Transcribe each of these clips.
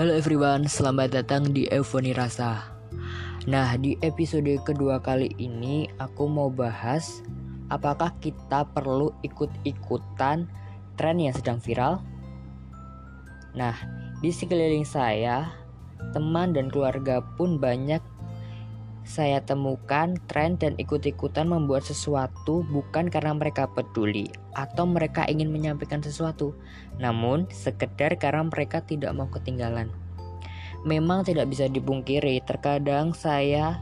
Halo everyone, selamat datang di Eufoni Rasa. Nah, di episode kedua kali ini aku mau bahas apakah kita perlu ikut-ikutan tren yang sedang viral? Nah, di sekeliling saya, teman dan keluarga pun banyak saya temukan tren dan ikut-ikutan membuat sesuatu bukan karena mereka peduli atau mereka ingin menyampaikan sesuatu, namun sekedar karena mereka tidak mau ketinggalan. Memang tidak bisa dipungkiri, terkadang saya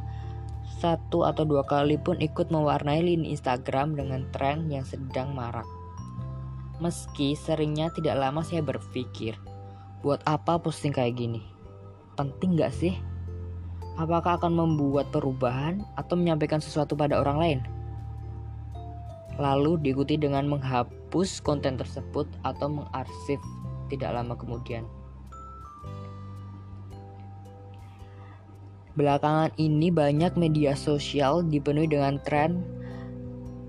satu atau dua kali pun ikut mewarnai lini Instagram dengan tren yang sedang marak. Meski seringnya tidak lama saya berpikir, buat apa posting kayak gini? Penting gak sih? apakah akan membuat perubahan atau menyampaikan sesuatu pada orang lain. Lalu diikuti dengan menghapus konten tersebut atau mengarsip tidak lama kemudian. Belakangan ini banyak media sosial dipenuhi dengan tren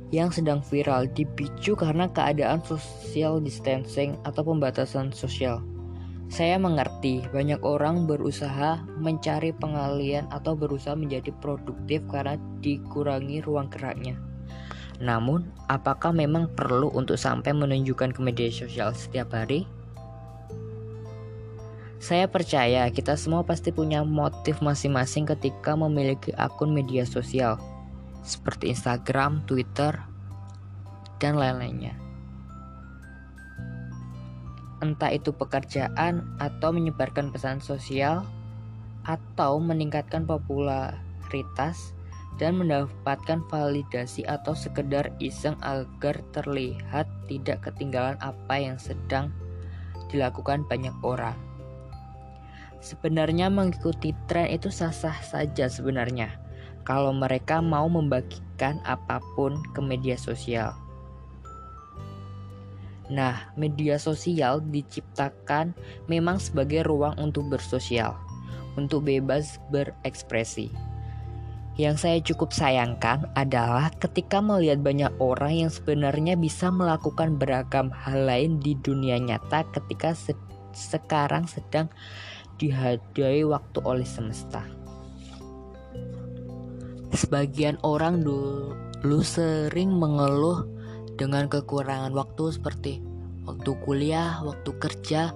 yang sedang viral dipicu karena keadaan social distancing atau pembatasan sosial. Saya mengerti banyak orang berusaha mencari pengalian atau berusaha menjadi produktif karena dikurangi ruang geraknya. Namun, apakah memang perlu untuk sampai menunjukkan ke media sosial setiap hari? Saya percaya kita semua pasti punya motif masing-masing ketika memiliki akun media sosial, seperti Instagram, Twitter, dan lain-lainnya entah itu pekerjaan atau menyebarkan pesan sosial atau meningkatkan popularitas dan mendapatkan validasi atau sekedar iseng agar terlihat tidak ketinggalan apa yang sedang dilakukan banyak orang. Sebenarnya mengikuti tren itu sah-sah saja sebenarnya kalau mereka mau membagikan apa pun ke media sosial. Nah, media sosial diciptakan memang sebagai ruang untuk bersosial, untuk bebas berekspresi. Yang saya cukup sayangkan adalah ketika melihat banyak orang yang sebenarnya bisa melakukan beragam hal lain di dunia nyata ketika se sekarang sedang dihadai waktu oleh semesta. Sebagian orang dulu sering mengeluh dengan kekurangan waktu seperti waktu kuliah, waktu kerja,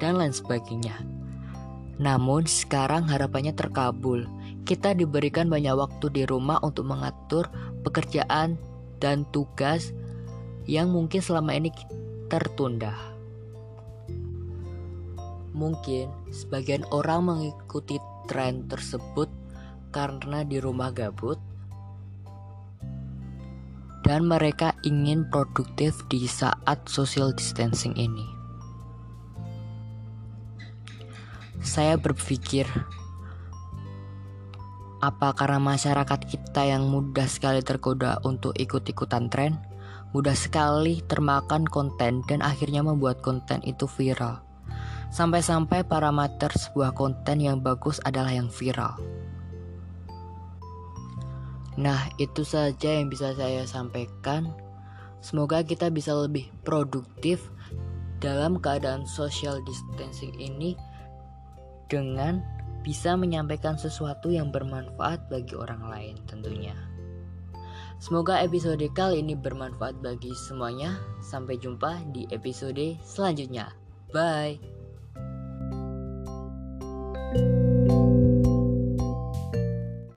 dan lain sebagainya. Namun sekarang harapannya terkabul. Kita diberikan banyak waktu di rumah untuk mengatur pekerjaan dan tugas yang mungkin selama ini tertunda. Mungkin sebagian orang mengikuti tren tersebut karena di rumah gabut dan mereka ingin produktif di saat social distancing ini. Saya berpikir, apa karena masyarakat kita yang mudah sekali tergoda untuk ikut-ikutan tren, mudah sekali termakan konten dan akhirnya membuat konten itu viral. Sampai-sampai parameter sebuah konten yang bagus adalah yang viral. Nah, itu saja yang bisa saya sampaikan. Semoga kita bisa lebih produktif dalam keadaan social distancing ini dengan bisa menyampaikan sesuatu yang bermanfaat bagi orang lain tentunya. Semoga episode kali ini bermanfaat bagi semuanya. Sampai jumpa di episode selanjutnya. Bye.